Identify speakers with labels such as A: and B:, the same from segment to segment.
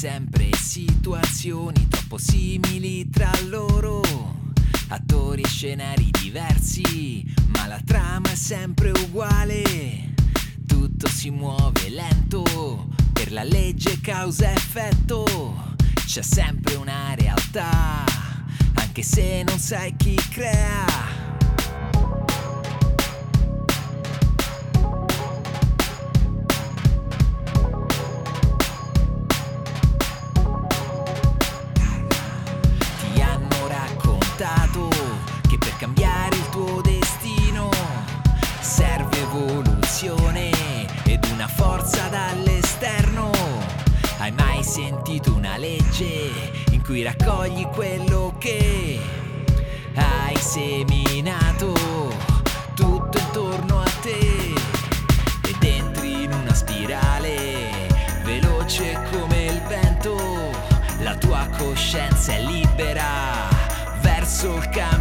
A: sempre situazioni troppo simili tra loro, attori e scenari diversi, ma la trama è sempre uguale, tutto si muove lento, per la legge causa-effetto, c'è sempre una realtà, anche se non sai chi crea. una legge in cui raccogli quello che hai seminato. Tutto intorno a te ed entri in una spirale veloce come il vento, la tua coscienza è libera verso il cammino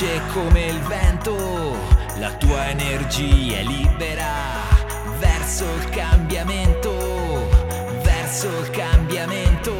A: Veloce come il vento, la tua energia è libera verso il cambiamento, verso il cambiamento.